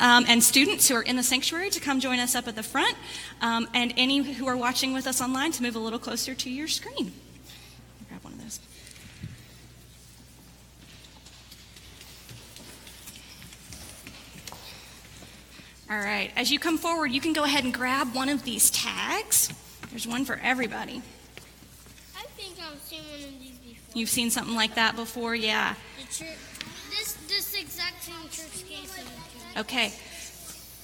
um, and students who are in the sanctuary to come join us up at the front, um, and any who are watching with us online to move a little closer to your screen. Grab one of those. All right, as you come forward, you can go ahead and grab one of these tags. There's one for everybody. I think I've seen one of these before. You've seen something like that before, yeah. The church, Okay.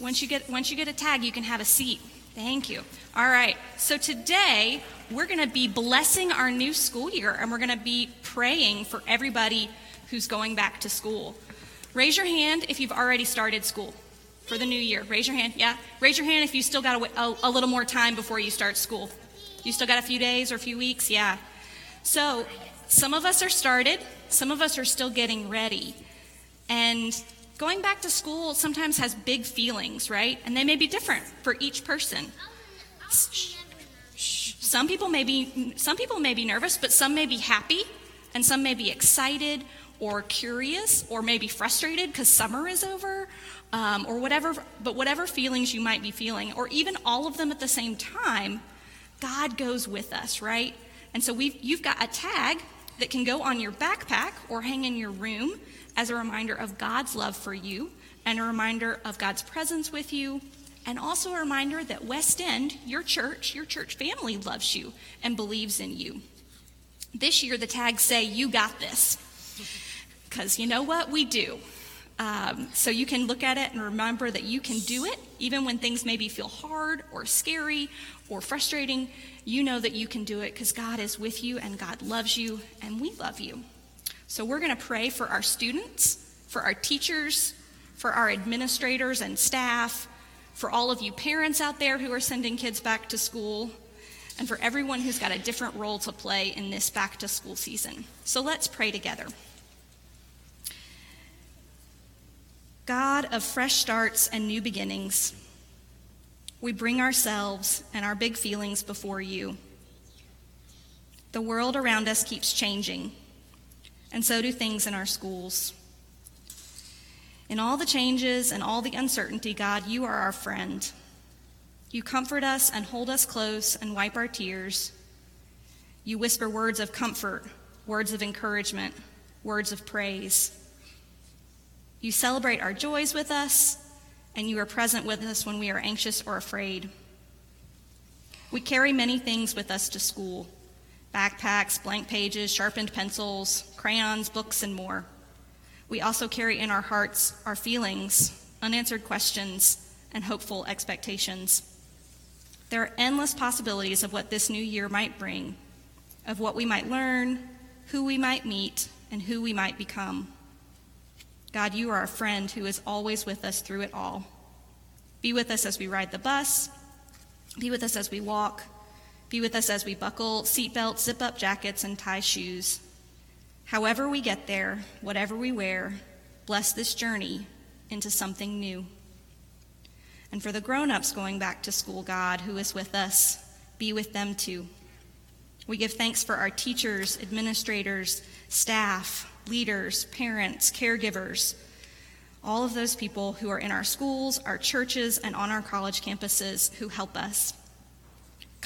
Once you get once you get a tag, you can have a seat. Thank you. All right. So today we're going to be blessing our new school year and we're going to be praying for everybody who's going back to school. Raise your hand if you've already started school for the new year. Raise your hand. Yeah. Raise your hand if you still got a, a, a little more time before you start school. You still got a few days or a few weeks? Yeah. So some of us are started, some of us are still getting ready. And going back to school sometimes has big feelings, right? And they may be different for each person. Some people may be some people may be nervous, but some may be happy, and some may be excited or curious or maybe frustrated because summer is over, um, or whatever. But whatever feelings you might be feeling, or even all of them at the same time, God goes with us, right? And so we've you've got a tag that can go on your backpack or hang in your room as a reminder of God's love for you and a reminder of God's presence with you and also a reminder that West End, your church, your church family loves you and believes in you. This year, the tags say, You got this. Because you know what? We do. Um, so you can look at it and remember that you can do it, even when things maybe feel hard or scary or frustrating. You know that you can do it because God is with you and God loves you and we love you. So we're going to pray for our students, for our teachers, for our administrators and staff, for all of you parents out there who are sending kids back to school, and for everyone who's got a different role to play in this back to school season. So let's pray together. God of fresh starts and new beginnings, we bring ourselves and our big feelings before you. The world around us keeps changing, and so do things in our schools. In all the changes and all the uncertainty, God, you are our friend. You comfort us and hold us close and wipe our tears. You whisper words of comfort, words of encouragement, words of praise. You celebrate our joys with us, and you are present with us when we are anxious or afraid. We carry many things with us to school backpacks, blank pages, sharpened pencils, crayons, books, and more. We also carry in our hearts our feelings, unanswered questions, and hopeful expectations. There are endless possibilities of what this new year might bring, of what we might learn, who we might meet, and who we might become. God, you are a friend who is always with us through it all. Be with us as we ride the bus. Be with us as we walk. Be with us as we buckle seatbelts, zip up jackets, and tie shoes. However, we get there, whatever we wear, bless this journey into something new. And for the grown ups going back to school, God, who is with us, be with them too. We give thanks for our teachers, administrators, staff, leaders, parents, caregivers, all of those people who are in our schools, our churches, and on our college campuses who help us.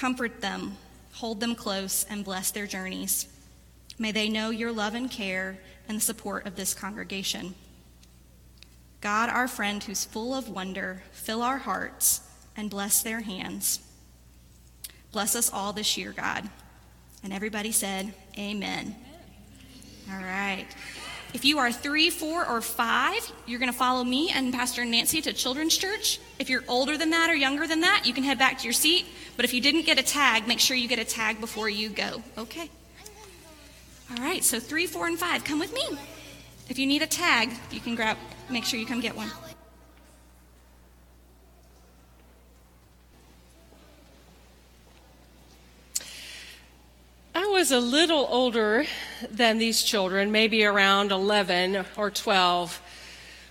Comfort them, hold them close, and bless their journeys. May they know your love and care and the support of this congregation. God, our friend who's full of wonder, fill our hearts and bless their hands. Bless us all this year, God. And everybody said, Amen. All right. If you are three, four, or five, you're going to follow me and Pastor Nancy to Children's Church. If you're older than that or younger than that, you can head back to your seat. But if you didn't get a tag, make sure you get a tag before you go. Okay? All right, so three, four, and five, come with me. If you need a tag, you can grab, make sure you come get one. Was a little older than these children, maybe around 11 or 12,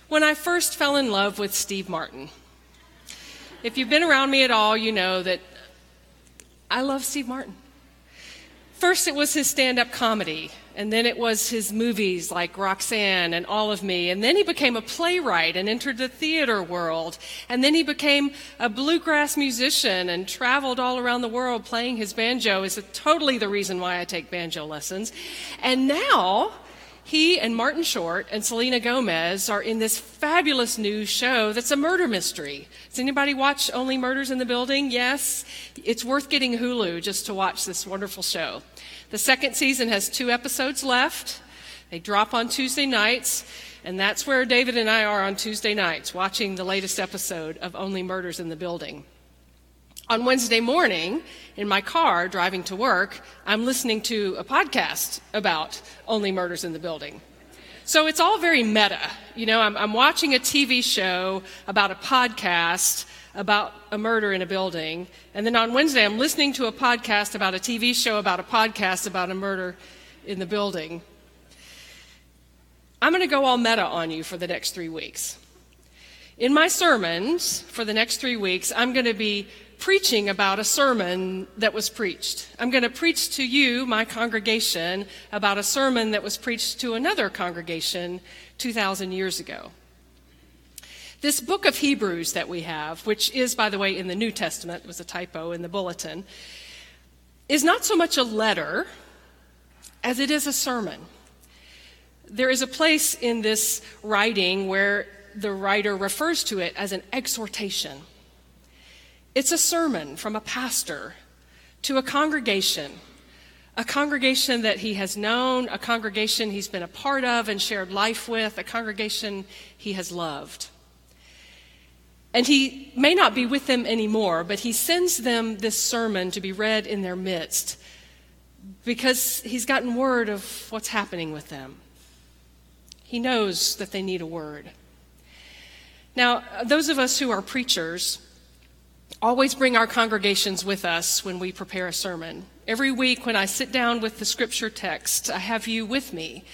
when I first fell in love with Steve Martin. If you've been around me at all, you know that I love Steve Martin. First, it was his stand up comedy And then it was his movies like Roxanne and All of Me. And then he became a playwright and entered the theater world. And then he became a bluegrass musician and traveled all around the world playing his banjo is totally the reason why I take banjo lessons. And now he and Martin Short and Selena Gomez are in this fabulous new show that's a murder mystery. Does anybody watch Only Murders in the Building? Yes. It's worth getting Hulu just to watch this wonderful show. The second season has two episodes left. They drop on Tuesday nights, and that's where David and I are on Tuesday nights, watching the latest episode of Only Murders in the Building. On Wednesday morning, in my car driving to work, I'm listening to a podcast about only murders in the building. So it's all very meta. You know, I'm, I'm, watching a TV show about a podcast about a murder in a building. And then on Wednesday, I'm listening to a podcast about a TV show about a podcast about a murder in the building. I'm going to go all meta on you for the next three weeks. In my sermons for the next three weeks, I'm going to be preaching about a sermon that was preached. I'm going to preach to you, my congregation, about a sermon that was preached to another congregation 2,000 years ago. This book of Hebrews that we have, which is, by the way, in the New Testament, was a typo in the bulletin, is not so much a letter as it is a sermon. There is a place in this writing where the writer refers to it as an exhortation. It's a sermon from a pastor to a congregation, a congregation that he has known, a congregation he's been a part of and shared life with, a congregation he has loved. And he may not be with them anymore, but he sends them this sermon to be read in their midst because he's gotten word of what's happening with them. He knows that they need a word. Now, those of us who are preachers, always bring our congregations with us when we prepare a sermon. Every week when I sit down with the scripture text, I have you with me.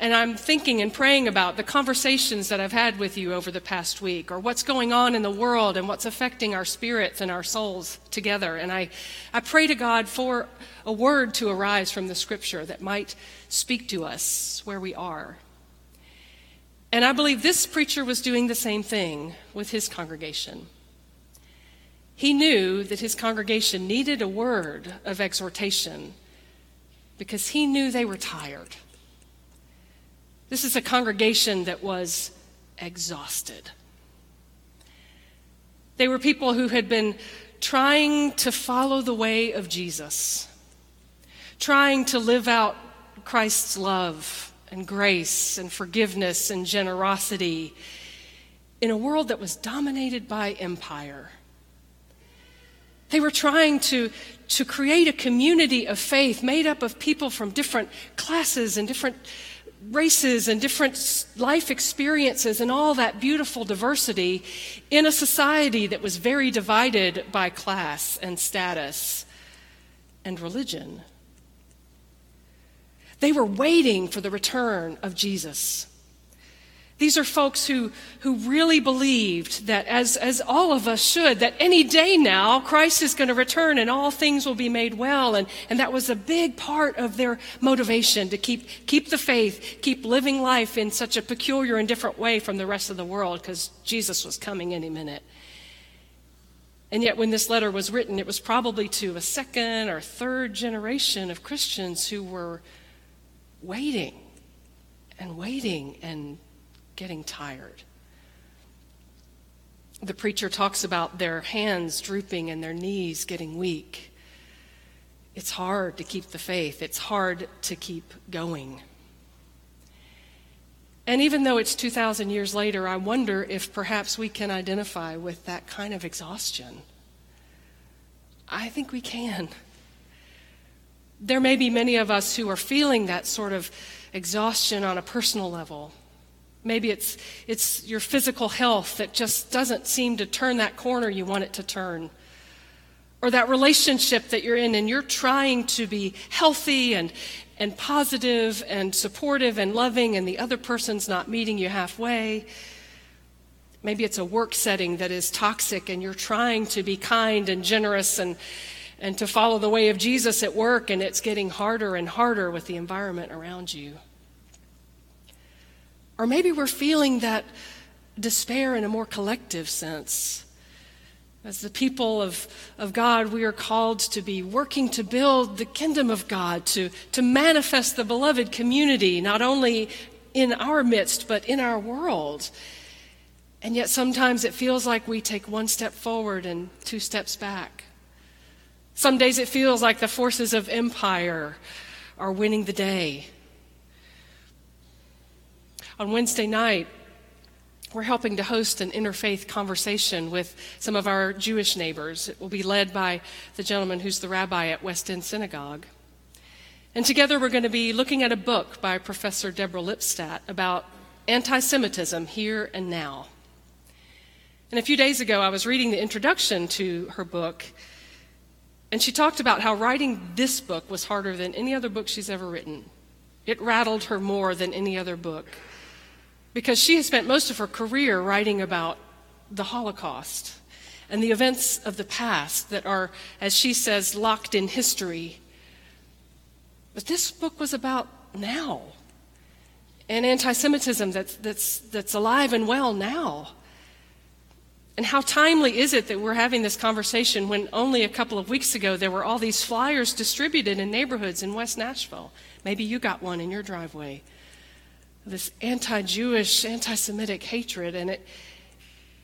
And I'm thinking and praying about the conversations that I've had with you over the past week, or what's going on in the world and what's affecting our spirits and our souls together. And I, I pray to God for a word to arise from the scripture that might speak to us where we are. And I believe this preacher was doing the same thing with his congregation. He knew that his congregation needed a word of exhortation because he knew they were tired. This is a congregation that was exhausted. They were people who had been trying to follow the way of Jesus, trying to live out Christ's love and grace and forgiveness and generosity in a world that was dominated by empire. They were trying to, to create a community of faith made up of people from different classes and different races and different life experiences and all that beautiful diversity in a society that was very divided by class and status and religion. They were waiting for the return of Jesus. These are folks who, who really believed that, as, as all of us should, that any day now Christ is going to return and all things will be made well. And, and that was a big part of their motivation to keep, keep the faith, keep living life in such a peculiar and different way from the rest of the world because Jesus was coming any minute. And yet, when this letter was written, it was probably to a second or third generation of Christians who were waiting and waiting and getting tired. The preacher talks about their hands drooping and their knees getting weak. It's hard to keep the faith, it's hard to keep going. And even though it's 2,000 years later, I wonder if perhaps we can identify with that kind of exhaustion. I think we can. There may be many of us who are feeling that sort of exhaustion on a personal level. Maybe it's, it's your physical health that just doesn't seem to turn that corner you want it to turn. Or that relationship that you're in and you're trying to be healthy and, and positive and supportive and loving, and the other person's not meeting you halfway. Maybe it's a work setting that is toxic and you're trying to be kind and generous and, and to follow the way of Jesus at work, and it's getting harder and harder with the environment around you. Or maybe we're feeling that despair in a more collective sense. As the people of, of God, we are called to be working to build the kingdom of God, to, to manifest the beloved community, not only in our midst, but in our world. And yet sometimes it feels like we take one step forward and two steps back. Some days it feels like the forces of empire are winning the day. On Wednesday night, we're helping to host an interfaith conversation with some of our Jewish neighbors. It will be led by the gentleman who's the rabbi at West End Synagogue. And together we're going to be looking at a book by Professor Deborah Lipstadt about anti Semitism here and now. And a few days ago, I was reading the introduction to her book, and she talked about how writing this book was harder than any other book she's ever written. It rattled her more than any other book because she has spent most of her career writing about the Holocaust and the events of the past that are, as she says, locked in history. But this book was about now and anti Semitism that's, that's, that's alive and well now. And how timely is it that we're having this conversation when only a couple of weeks ago there were all these flyers distributed in neighborhoods in West Nashville? Maybe you got one in your driveway this anti Jewish, anti Semitic hatred, and it,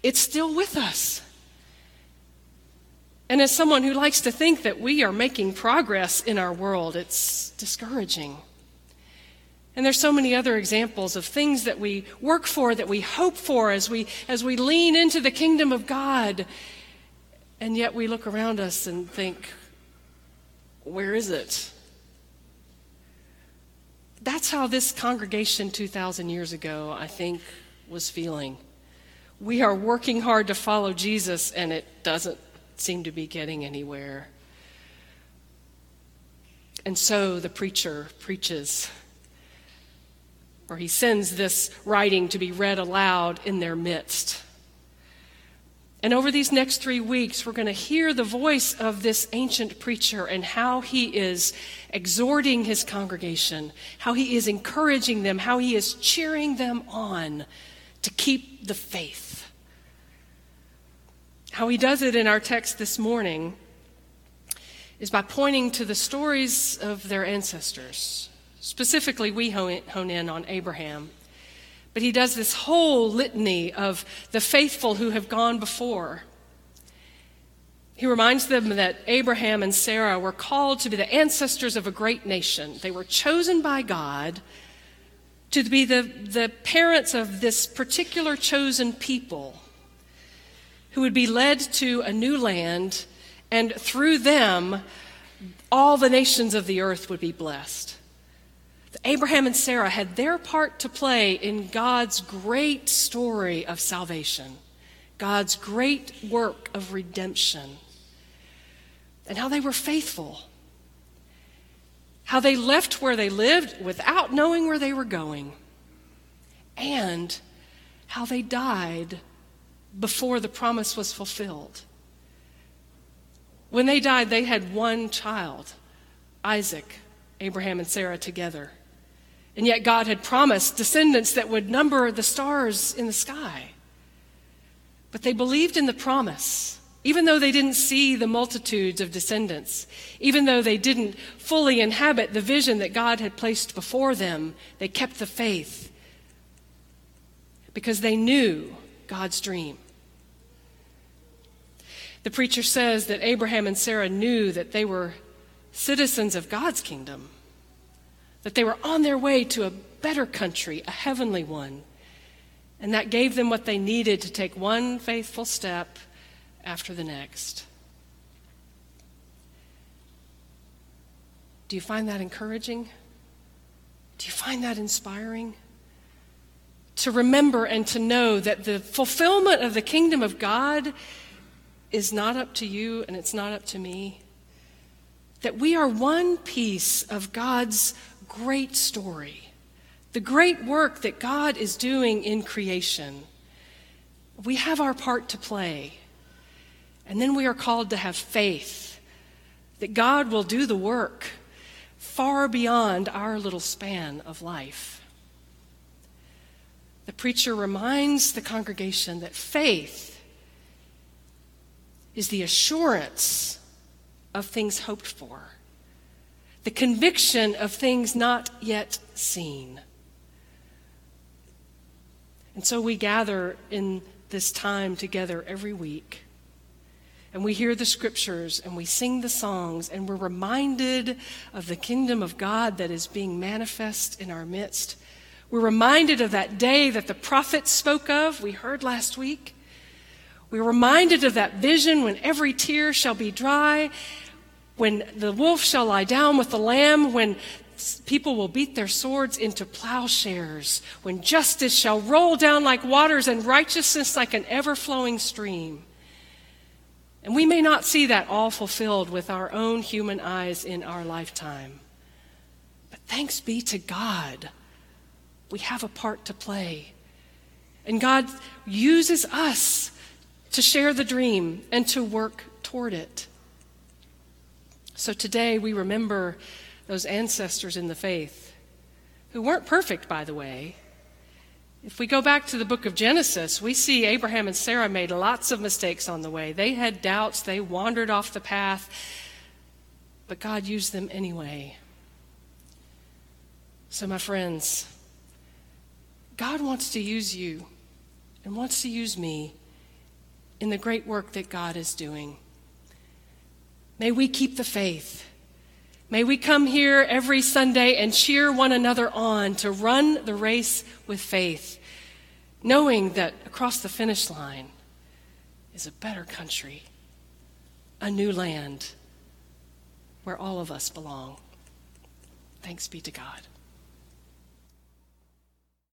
it's still with us. And as someone who likes to think that we are making progress in our world, it's discouraging. And there's so many other examples of things that we work for, that we hope for as we, as we lean into the kingdom of God. And yet we look around us and think, where is it? That's how this congregation 2,000 years ago, I think, was feeling. We are working hard to follow Jesus, and it doesn't seem to be getting anywhere. And so the preacher preaches, or he sends this writing to be read aloud in their midst. And over these next three weeks, we're going to hear the voice of this ancient preacher and how he is exhorting his congregation, how he is encouraging them, how he is cheering them on to keep the faith. How he does it in our text this morning is by pointing to the stories of their ancestors. Specifically, we hone in on Abraham but he does this whole litany of the faithful who have gone before. He reminds them that Abraham and Sarah were called to be the ancestors of a great nation. They were chosen by God to be the, the parents of this particular chosen people who would be led to a new land, and through them, all the nations of the earth would be blessed. Abraham and Sarah had their part to play in God's great story of salvation, God's great work of redemption, and how they were faithful, how they left where they lived without knowing where they were going, and how they died before the promise was fulfilled. When they died, they had one child, Isaac, Abraham and Sarah together. And yet God had promised descendants that would number the stars in the sky. But they believed in the promise, even though they didn't see the multitudes of descendants, even though they didn't fully inhabit the vision that God had placed before them, they kept the faith because they knew God's dream. The preacher says that Abraham and Sarah knew that they were citizens of God's kingdom that they were on their way to a better country, a heavenly one. And that gave them what they needed to take one faithful step after the next. Do you find that encouraging? Do you find that inspiring? To remember and to know that the fulfillment of the kingdom of God is not up to you and it's not up to me. That we are one piece of God's great story, the great work that God is doing in creation. We have our part to play. And then we are called to have faith that God will do the work far beyond our little span of life. The preacher reminds the congregation that faith is the assurance of things hoped for, the conviction of things not yet seen. And so we gather in this time together every week. And we hear the scriptures and we sing the songs and we're reminded of the kingdom of God that is being manifest in our midst. We're reminded of that day that the prophets spoke of, we heard last week. We're reminded of that vision when every tear shall be dry, when the wolf shall lie down with the lamb, when people will beat their swords into plowshares, when justice shall roll down like waters and righteousness like an ever flowing stream. And we may not see that all fulfilled with our own human eyes in our lifetime. But thanks be to God, we have a part to play. And God uses us to share the dream and to work toward it. So today we remember those ancestors in the faith who weren't perfect, by the way. If we go back to the book of Genesis, we see Abraham and Sarah made lots of mistakes on the way. They had doubts, they wandered off the path, but God used them anyway. So, my friends, God wants to use you and wants to use me in the great work that God is doing. May we keep the faith. May we come here every Sunday and cheer one another on to run the race with faith, knowing that across the finish line is a better country, a new land where all of us belong. Thanks be to God.